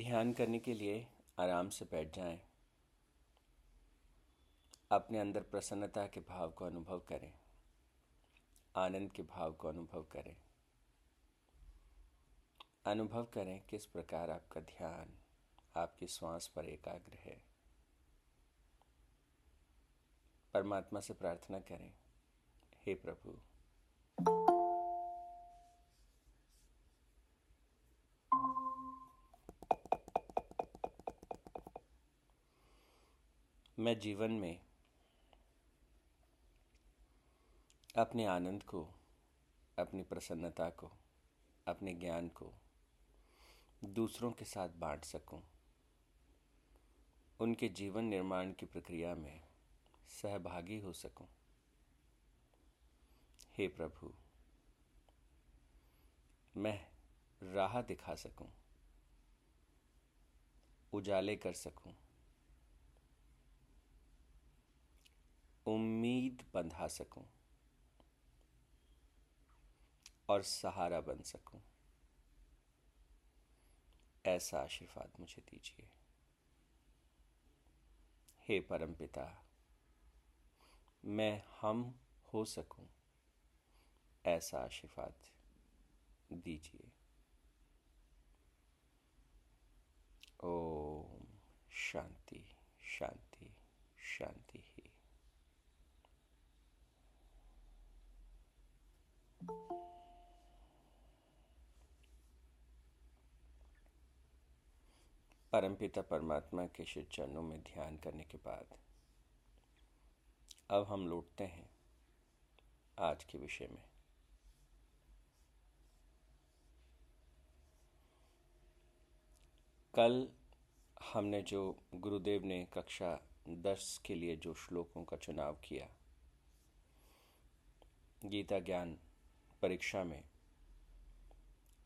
ध्यान करने के लिए आराम से बैठ जाएँ। अपने अंदर प्रसन्नता के भाव को अनुभव करें। आनंद के भाव को अनुभव करें। अनुभव करें किस प्रकार आपका ध्यान, आपकी श्वास पर एकाग्र है। परमात्मा से प्रार्थना करें, हे प्रभु। मैं जीवन में अपने आनंद को अपनी प्रसन्नता को अपने ज्ञान को दूसरों के साथ बांट सकूँ, उनके जीवन निर्माण की प्रक्रिया में सहभागी हो सकूँ। हे प्रभु मैं राह दिखा सकूँ, उजाले कर सकूँ, उम्मीद बंधा सकूँ और सहारा बन सकूँ। ऐसा आशीर्वाद मुझे दीजिए। हे परम पिता, मैं हम हो सकूँ? ऐसा आशीर्वाद दीजिए। ओम शांति शांति शांति ही परमपिता परमात्मा के श्री चरणों में ध्यान करने के बाद अब हम लौटते हैं आज के विषय में। कल हमने जो गुरुदेव ने कक्षा दस के लिए जो श्लोकों का चुनाव किया, गीता ज्ञान परीक्षा में,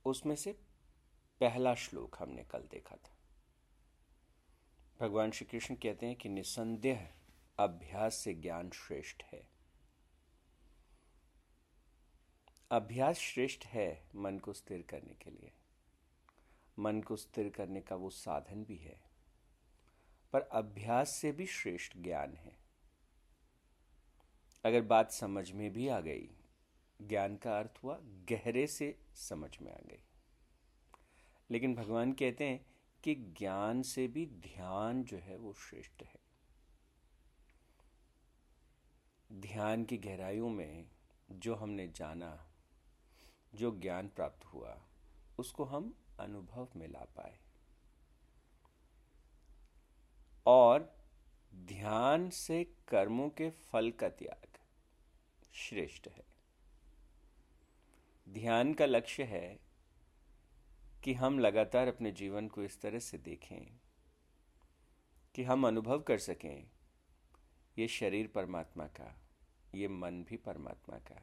उसमें से पहला श्लोक हमने कल देखा था। भगवान श्री कृष्ण कहते हैं कि निसंदेह अभ्यास से ज्ञान श्रेष्ठ है। अभ्यास श्रेष्ठ है मन को स्थिर करने के लिए। मन को स्थिर करने का वो साधन भी है। पर अभ्यास से भी श्रेष्ठ ज्ञान है। अगर बात समझ में भी आ गई ज्ञान का अर्थ हुआ, गहरे से समझ में आ गई। लेकिन भगवान कहते हैं कि ज्ञान से भी ध्यान जो है वो श्रेष्ठ है। ध्यान की गहराइयों में जो हमने जाना, जो ज्ञान प्राप्त हुआ, उसको हम अनुभव में ला पाए। और ध्यान से कर्मों के फल का त्याग श्रेष्ठ है। ध्यान का लक्ष्य है कि हम लगातार अपने जीवन को इस तरह से देखें कि हम अनुभव कर सकें ये शरीर परमात्मा का, ये मन भी परमात्मा का,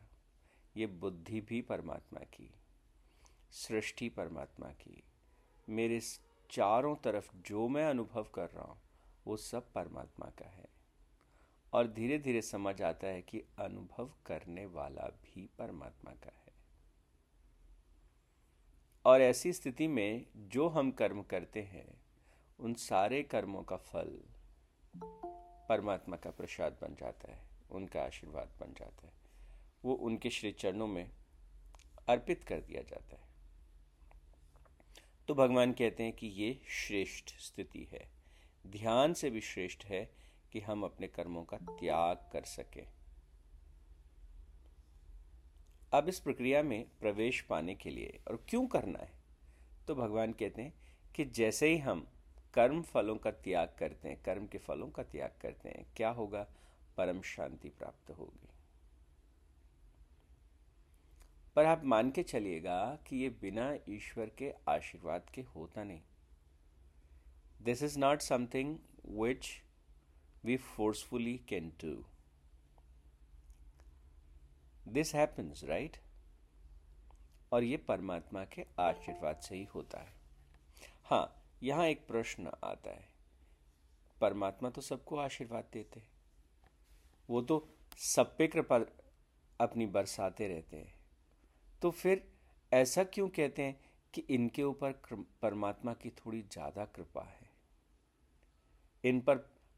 ये बुद्धि भी परमात्मा की, सृष्टि परमात्मा की। मेरे चारों तरफ़ जो मैं अनुभव कर रहा हूँ, वो सब परमात्मा का है। और धीरे धीरे समझ आता है कि अनुभव करने वाला भी परमात्मा का है। और ऐसी स्थिति में जो हम कर्म करते हैं, उन सारे कर्मों का फल परमात्मा का प्रसाद बन जाता है, उनका आशीर्वाद बन जाता है। वो उनके श्री चरणों में अर्पित कर दिया जाता है। तो भगवान कहते हैं कि ये श्रेष्ठ स्थिति है। ध्यान से भी श्रेष्ठ है कि हम अपने कर्मों का त्याग कर सकें। अब इस प्रक्रिया में प्रवेश पाने के लिए और क्यों करना है? तो भगवान कहते हैं कि जैसे ही हम कर्म फलों का त्याग करते हैं, कर्म के फलों का त्याग करते हैं, क्या होगा? परम शांति प्राप्त होगी। पर आप मान के चलिएगा कि ये बिना ईश्वर के आशीर्वाद के होता नहीं। This is not something which we forcefully can do this happens right और ये परमात्मा के आशीर्वाद से ही होता है। हाँ यहाँ एक प्रश्न आता है। परमात्मा तो सबको आशीर्वाद देते हैं। वो तो सब पे कृपा अपनी बरसाते रहते हैं। तो फिर ऐसा क्यों कहते हैं कि इनके ऊपर परमात्मा की थोड़ी ज़्यादा कृपा है? इन पर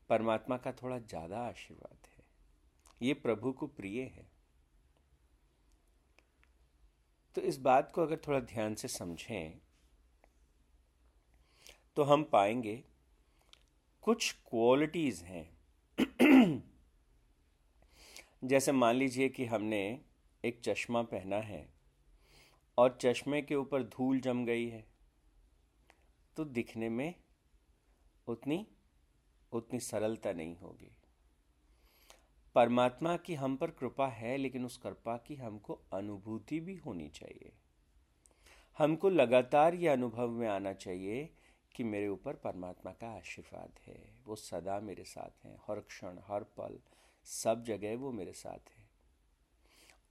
परमात्मा का थोड़ा ज़्यादा आशीर्वाद है। ये प्रभु को प्रिय है। तो इस बात को अगर थोड़ा ध्यान से समझें तो हम पाएँगे कुछ क्वालिटीज़ हैं। जैसे मान लीजिए कि हमने एक चश्मा पहना है और चश्मे के ऊपर धूल जम गई है तो दिखने में उतनी उतनी सरलता नहीं होगी। परमात्मा की हम पर कृपा है, लेकिन उस कृपा की हमको अनुभूति भी होनी चाहिए। हमको लगातार ये अनुभव में आना चाहिए कि मेरे ऊपर परमात्मा का आशीर्वाद है। वो सदा मेरे साथ हैं, हर क्षण, हर पल, सब जगह वो मेरे साथ है।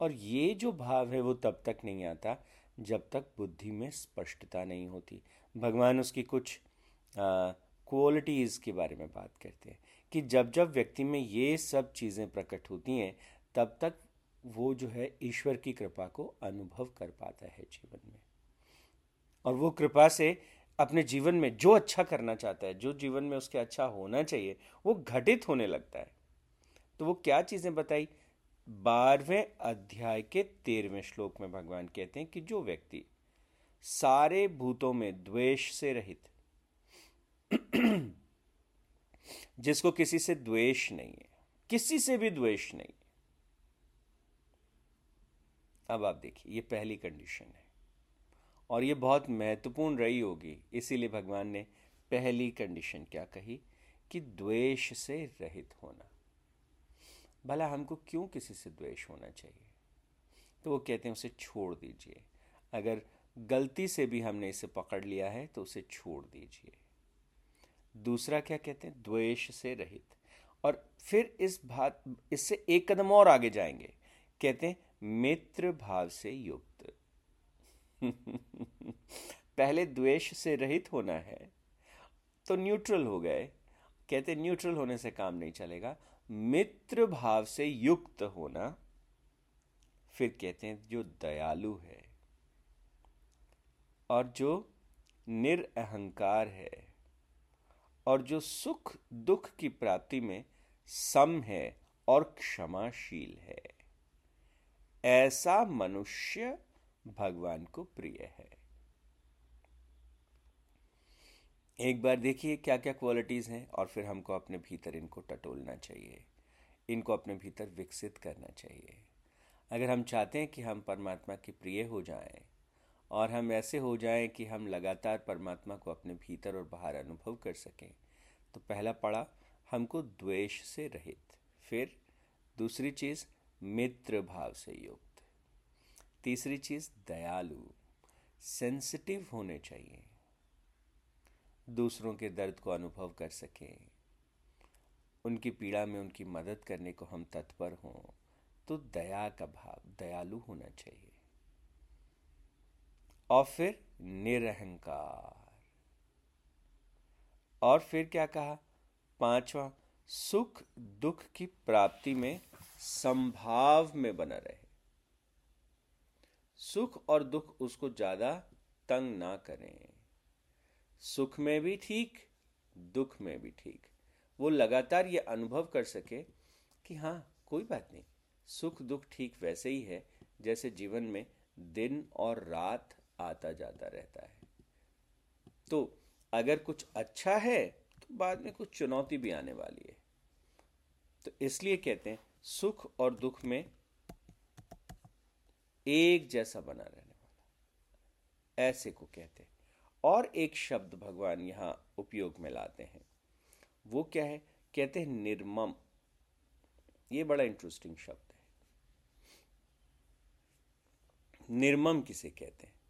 और ये जो भाव है, वो तब तक नहीं आता जब तक बुद्धि में स्पष्टता नहीं होती। भगवान उसकी कुछ क्वालिटीज़ के बारे में बात करते हैं। कि जब जब व्यक्ति में ये सब चीज़ें प्रकट होती हैं, तब तक वो जो है ईश्वर की कृपा को अनुभव कर पाता है जीवन में। और वो कृपा से अपने जीवन में जो अच्छा करना चाहता है, जो जीवन में उसके अच्छा होना चाहिए, वो घटित होने लगता है। तो वो क्या चीज़ें बताई? बारहवें अध्याय के तेरहवें श्लोक में भगवान कहते हैं कि जो व्यक्ति सारे भूतों में द्वेष से रहित जिसको किसी से द्वेष नहीं है। किसी से भी द्वेष नहीं। अब आप देखिए, ये पहली कंडीशन है। और ये बहुत महत्वपूर्ण रही होगी, इसीलिए भगवान ने पहली कंडीशन क्या कही? कि द्वेष से रहित होना। भला हमको क्यों किसी से द्वेष होना चाहिए? तो वो कहते हैं, उसे छोड़ दीजिए। अगर गलती से भी हमने इसे पकड़ लिया है तो उसे छोड़ दीजिए। दूसरा क्या कहते हैं? द्वेष से रहित। और फिर इस बात इससे एक कदम और आगे जाएँगे। कहते हैं, मित्र भाव से युक्त। पहले द्वेष से रहित होना है तो न्यूट्रल हो गए। कहते न्यूट्रल होने से काम नहीं चलेगा। मित्र भाव से युक्त होना, फिर कहते हैं, जो दयालु है और जो निरअहंकार है। और जो सुख दुख की प्राप्ति में सम है और क्षमाशील है। ऐसा मनुष्य भगवान को प्रिय है। एक बार देखिए क्या क्या क्वालिटीज़ हैं और फिर हमको अपने भीतर इनको टटोलना चाहिए। इनको अपने भीतर विकसित करना चाहिए। अगर हम चाहते हैं कि हम परमात्मा के प्रिय हो जाएँ और हम ऐसे हो जाएँ कि हम लगातार परमात्मा को अपने भीतर और बाहर अनुभव कर सकें। तो पहला पड़ा, हमको द्वेष से रहित। फिर दूसरी चीज़, मित्र भाव से युक्त। तीसरी चीज़, दयालु। सेंसिटिव होने चाहिए। दूसरों के दर्द को अनुभव कर सकें। उनकी पीड़ा में उनकी मदद करने को हम तत्पर हों। तो दया का भाव, दयालु होना चाहिए। और फिर निरहंकार। और फिर क्या कहा? पांचवा, सुख दुख की प्राप्ति में संभाव में बना रहे। सुख और दुख उसको ज़्यादा तंग ना करें। सुख में भी ठीक, दुख में भी ठीक। वो लगातार ये अनुभव कर सके कि हाँ कोई बात नहीं, सुख दुख ठीक वैसे ही है जैसे जीवन में दिन और रात आता जाता रहता है। तो अगर कुछ अच्छा है तो बाद में कुछ चुनौती भी आने वाली है। तो इसलिए कहते हैं, सुख और दुख में एक जैसा बना रहने वाला। ऐसे को कहते हैं। और एक शब्द भगवान यहाँ उपयोग में लाते हैं। वो क्या है? कहते हैं, निर्मम। ये बड़ा इंटरेस्टिंग शब्द है। निर्मम किसे कहते हैं?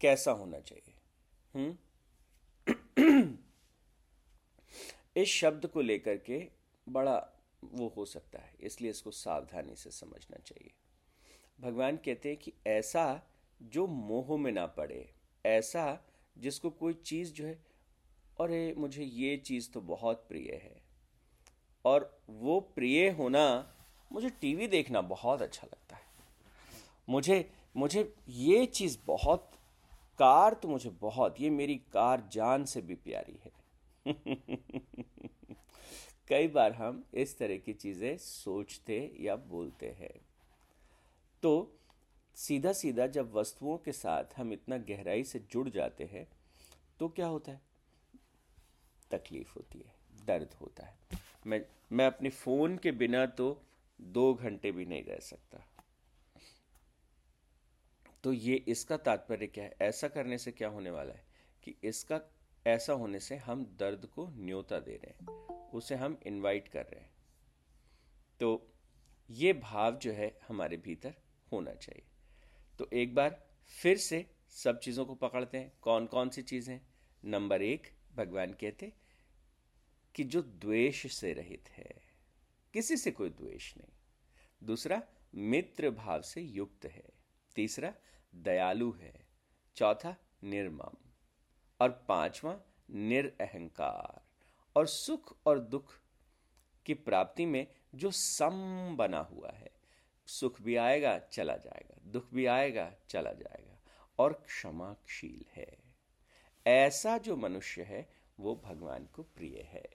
कैसा होना चाहिए? हम्म? इस शब्द को लेकर के बड़ा वो हो सकता है, इसलिए इसको सावधानी से समझना चाहिए। भगवान कहते हैं कि ऐसा जो मोह में ना पड़े, ऐसा जिसको कोई चीज़ जो है, अरे मुझे ये चीज़ तो बहुत प्रिय है, और वो प्रिय होना मुझे टीवी देखना बहुत अच्छा लगता है। मुझे मुझे ये चीज़ बहुत कार तो मुझे बहुत, ये मेरी कार जान से भी प्यारी है। कई बार हम इस तरह की चीज़ें सोचते या बोलते हैं। तो सीधा सीधा जब वस्तुओं के साथ हम इतना गहराई से जुड़ जाते हैं तो क्या होता है? तकलीफ़ होती है, दर्द होता है। मैं मैं अपने फ़ोन के बिना तो दो घंटे भी नहीं रह सकता। तो ये इसका तात्पर्य क्या है? ऐसा करने से क्या होने वाला है कि इसका, ऐसा होने से हम दर्द को न्योता दे रहे हैं, उसे हम इनवाइट कर रहे हैं। तो ये भाव जो है हमारे भीतर होना चाहिए। तो एक बार फिर से सब चीज़ों को पकड़ते हैं। कौन कौन सी चीज़ें? नंबर एक, भगवान कहते कि जो द्वेष से रहित है, किसी से कोई द्वेष नहीं। दूसरा, मित्र भाव से युक्त है। तीसरा दयालु है, चौथा निर्मम, और पांचवा निरअहंकार। और सुख और दुख की प्राप्ति में जो सम बना हुआ है, सुख भी आएगा, चला जाएगा, दुख भी आएगा, चला जाएगा, और क्षमाशील है। ऐसा जो मनुष्य है, वो भगवान को प्रिय है।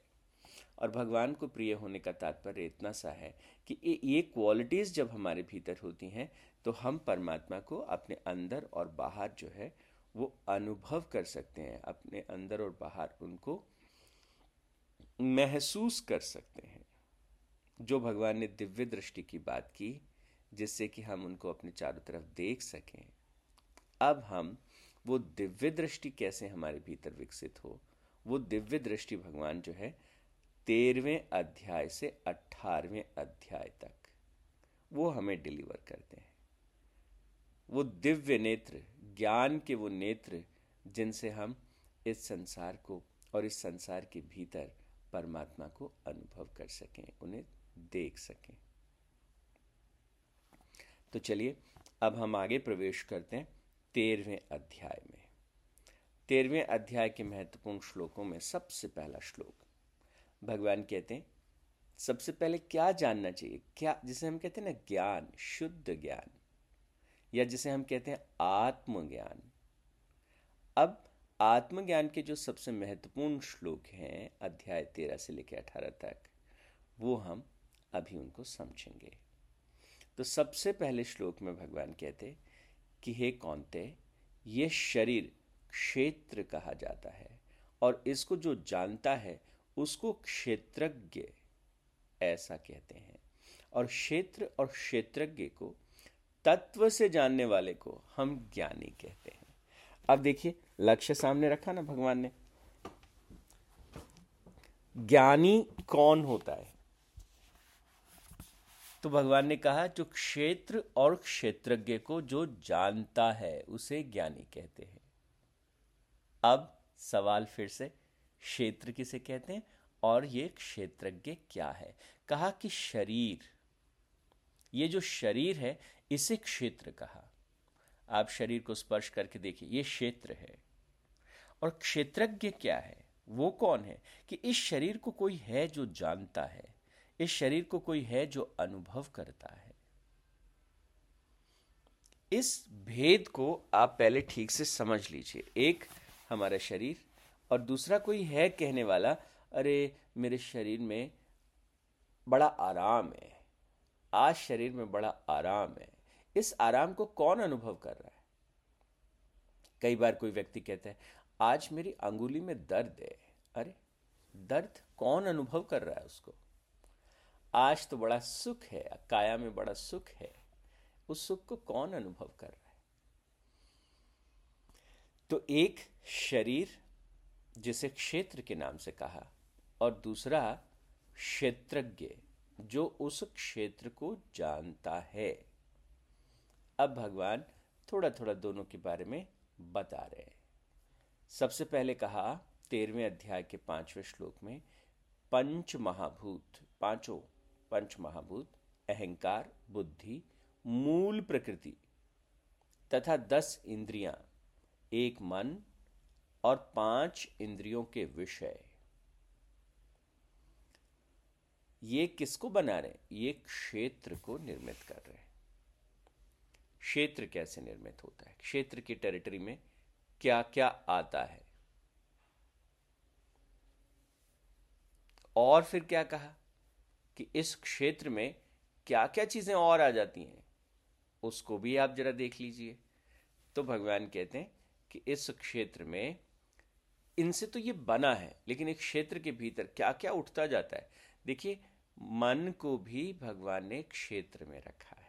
और भगवान को प्रिय होने का तात्पर्य इतना सा है कि ये क्वालिटीज़ जब हमारे भीतर होती हैं तो हम परमात्मा को अपने अंदर और बाहर जो है, वो अनुभव कर सकते हैं, अपने अंदर और बाहर उनको महसूस कर सकते हैं। जो भगवान ने दिव्य दृष्टि की बात की, जिससे कि हम उनको अपने चारों तरफ़ देख सकें। अब हम, वो दिव्य दृष्टि कैसे हमारे भीतर विकसित हो, वो दिव्य दृष्टि भगवान जो है, तेरहवें अध्याय से अठारहवें अध्याय तक, वो हमें डिलीवर करते हैं वो दिव्य नेत्र, ज्ञान के वो नेत्र जिनसे हम इस संसार को और इस संसार के भीतर परमात्मा को अनुभव कर सकें, उन्हें देख सकें। तो चलिए, अब हम आगे प्रवेश करते हैं तेरहवें अध्याय में। तेरहवें अध्याय के महत्वपूर्ण श्लोकों में सबसे पहला श्लोक। भगवान कहते हैं, सबसे पहले क्या जानना चाहिए? क्या, जिसे हम कहते हैं ना, ज्ञान, शुद्ध ज्ञान। या जिसे हम कहते हैं आत्मज्ञान। अब आत्मज्ञान के जो सबसे महत्वपूर्ण श्लोक हैं, अध्याय तेरह से लेकर अठारह तक, वो हम अभी उनको समझेंगे। तो सबसे पहले श्लोक में भगवान कहते कि हे कौनते, ये शरीर क्षेत्र कहा जाता है और इसको जो जानता है, उसको क्षेत्रज्ञ ऐसा कहते हैं। और क्षेत्र और क्षेत्रज्ञ को तत्व से जानने वाले को हम ज्ञानी कहते हैं। अब देखिए, लक्ष्य सामने रखा ना भगवान ने। ज्ञानी कौन होता है? तो भगवान ने कहा, जो क्षेत्र और क्षेत्रज्ञ को जो जानता है, उसे ज्ञानी कहते हैं। अब सवाल फिर से, क्षेत्र किसे कहते हैं और ये क्षेत्रज्ञ क्या है? कहा कि शरीर। ये जो शरीर है इसे क्षेत्र कहा। आप शरीर को स्पर्श करके देखिए, ये क्षेत्र है। और क्षेत्रज्ञ क्या है? वो कौन है? कि इस शरीर को कोई है जो जानता है, इस शरीर को कोई है जो अनुभव करता है। इस भेद को आप पहले ठीक से समझ लीजिए। एक, हमारा शरीर, और दूसरा कोई है कहने वाला, अरे, मेरे शरीर में बड़ा आराम है। आज शरीर में बड़ा आराम है। इस आराम को कौन अनुभव कर रहा है? कई बार कोई व्यक्ति कहता है, आज मेरी अंगुली में दर्द है। अरे, दर्द कौन अनुभव कर रहा है उसको? आज तो बड़ा सुख है, काया में बड़ा सुख है। उस सुख को कौन अनुभव कर रहा है? तो एक शरीर, जिसे क्षेत्र के नाम से कहा, और दूसरा क्षेत्रज्ञ, जो उस क्षेत्र को जानता है। अब भगवान थोड़ा थोड़ा दोनों के बारे में बता रहे हैं। सबसे पहले कहा, तेरहवें अध्याय के पाँचवें श्लोक में, पंच महाभूत, पाँचों पंच महाभूत, अहंकार, बुद्धि, मूल प्रकृति तथा दस इंद्रियाँ, एक मन और पाँच इंद्रियों के विषय। ये किसको बना रहे ये क्षेत्र को निर्मित कर रहे हैं। क्षेत्र कैसे निर्मित होता है? क्षेत्र की टेरिटरी में क्या क्या आता है? और फिर क्या कहा कि इस क्षेत्र में क्या क्या चीज़ें और आ जाती हैं? उसको भी आप जरा देख लीजिए। तो भगवान कहते हैं कि इस क्षेत्र में इनसे तो ये बना है, लेकिन एक क्षेत्र के भीतर क्या क्या उठता जाता है? देखिए, मन को भी भगवान ने क्षेत्र में रखा।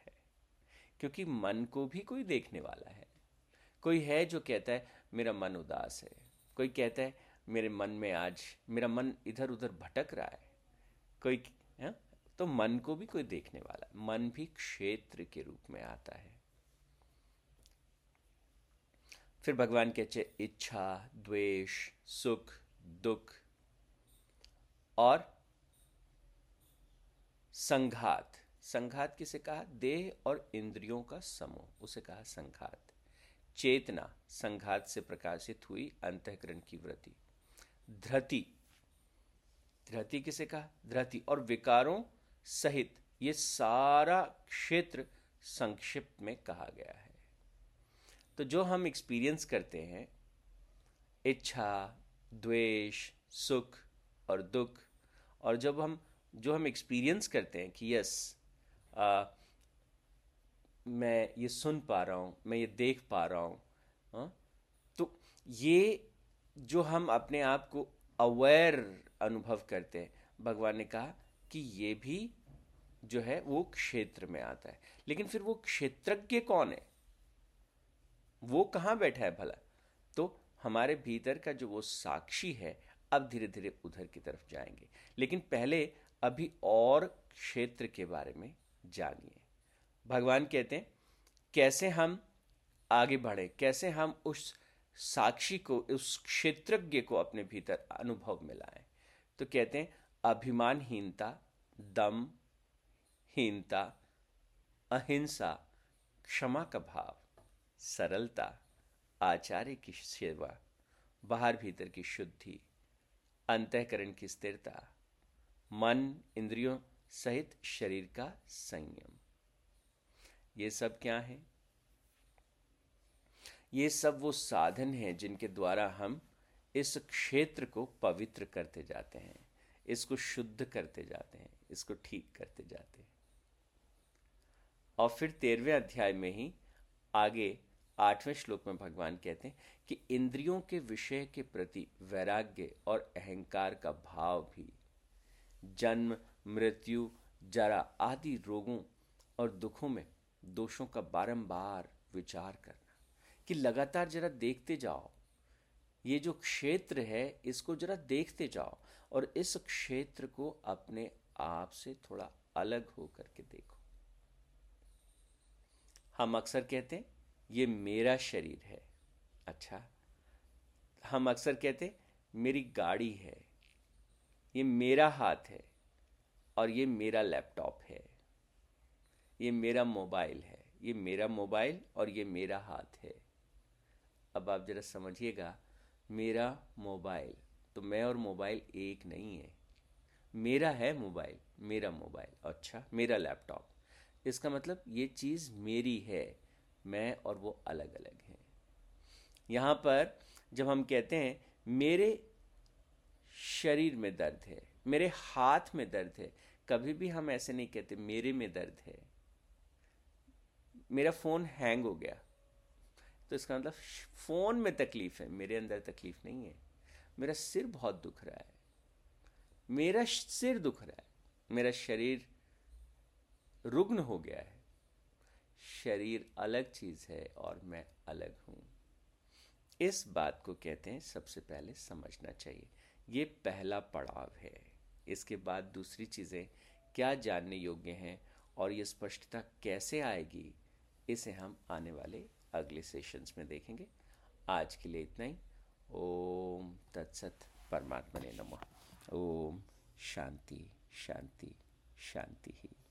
क्योंकि मन को भी कोई देखने वाला है। कोई है जो कहता है, मेरा मन उदास है। कोई कहता है, मेरे मन में आज, मेरा मन इधर उधर भटक रहा है। कोई है? तो मन को भी कोई देखने वाला है। मन भी क्षेत्र के रूप में आता है। फिर भगवान कहते इच्छा, द्वेष, सुख, दुख और संघात। संघात किसे कहा? देह और इंद्रियों का समूह, उसे कहा संघात। चेतना संघात से प्रकाशित हुई अंतकरण की वृत्ति। धृति धृति किसे कहा? धृति और विकारों सहित ये सारा क्षेत्र संक्षिप्त में कहा गया है। तो जो हम एक्सपीरियंस करते हैं, इच्छा, द्वेष, सुख और दुख, और जब हम, जो हम एक्सपीरियंस करते हैं कि यस मैं ये सुन पा रहा हूँ मैं ये देख पा रहा हूँ हाँ, तो ये जो हम अपने आप को अवेयर अनुभव करते हैं भगवान ने कहा कि ये भी जो है वो क्षेत्र में आता है। लेकिन फिर वो क्षेत्रज्ञ कौन है? वो कहाँ बैठा है भला? तो हमारे भीतर का जो वो साक्षी है अब धीरे धीरे उधर की तरफ़ जाएँगे। लेकिन पहले अभी और क्षेत्र के बारे में जानिए। भगवान कहते हैं, कैसे हम आगे बढ़े? कैसे हम उस साक्षी को, उस क्षेत्रज्ञ को अपने भीतर अनुभव में लाएँ? तो कहते हैं, अभिमानहीनता दम हीनता अहिंसा, क्षमा का भाव, सरलता, आचार्य की सेवा, बाहर भीतर की शुद्धि, अंतकरण की स्थिरता, मन, इंद्रियों सहित शरीर का संयम। ये सब क्या है? ये सब वो साधन हैं जिनके द्वारा हम इस क्षेत्र को पवित्र करते जाते हैं, इसको शुद्ध करते जाते हैं, इसको ठीक करते जाते हैं। और फिर तेरहवें अध्याय में ही आगे आठवें श्लोक में भगवान कहते हैं कि इंद्रियों के विषय के प्रति वैराग्य और अहंकार का भाव भी जन्म मृत्यु, जरा आदि रोगों और दुखों में दोषों का बारंबार विचार करना। कि लगातार जरा देखते जाओ। ये जो क्षेत्र है, इसको जरा देखते जाओ और इस क्षेत्र को अपने आप से थोड़ा अलग हो करके देखो। हम अक्सर कहते हैं, ये मेरा शरीर है। अच्छा हम अक्सर कहते मेरी गाड़ी है। ये मेरा हाथ है। और ये मेरा लैपटॉप है। ये मेरा मोबाइल है। ये मेरा मोबाइल और ये मेरा हाथ है। अब आप जरा समझिएगा, मेरा मोबाइल तो मैं और मोबाइल एक नहीं है। मेरा है मोबाइल, मेरा मोबाइल अच्छा मेरा लैपटॉप। इसका मतलब ये चीज़ मेरी है, मैं और वो अलग अलग हैं। यहाँ पर जब हम कहते हैं, मेरे शरीर में दर्द है मेरे हाथ में दर्द है। कभी भी हम ऐसे नहीं कहते, मेरे में दर्द है। मेरा फ़ोन हैंग हो गया। तो इसका मतलब फ़ोन में तकलीफ़ है, मेरे अंदर तकलीफ़ नहीं है। मेरा सिर बहुत दुख रहा है। मेरा सिर दुख रहा है। मेरा शरीर रुग्ण हो गया है। शरीर अलग चीज़ है और मैं अलग हूँ। इस बात को कहते हैं, सबसे पहले समझना चाहिए। ये पहला पड़ाव है। इसके बाद दूसरी चीज़ें, क्या जानने योग्य हैं और ये स्पष्टता कैसे आएगी, इसे हम आने वाले अगले सेशंस में देखेंगे। आज के लिए इतना ही। ओम तत्सत परमात्मा ने नमो। ओम शांति शांति शांति ही।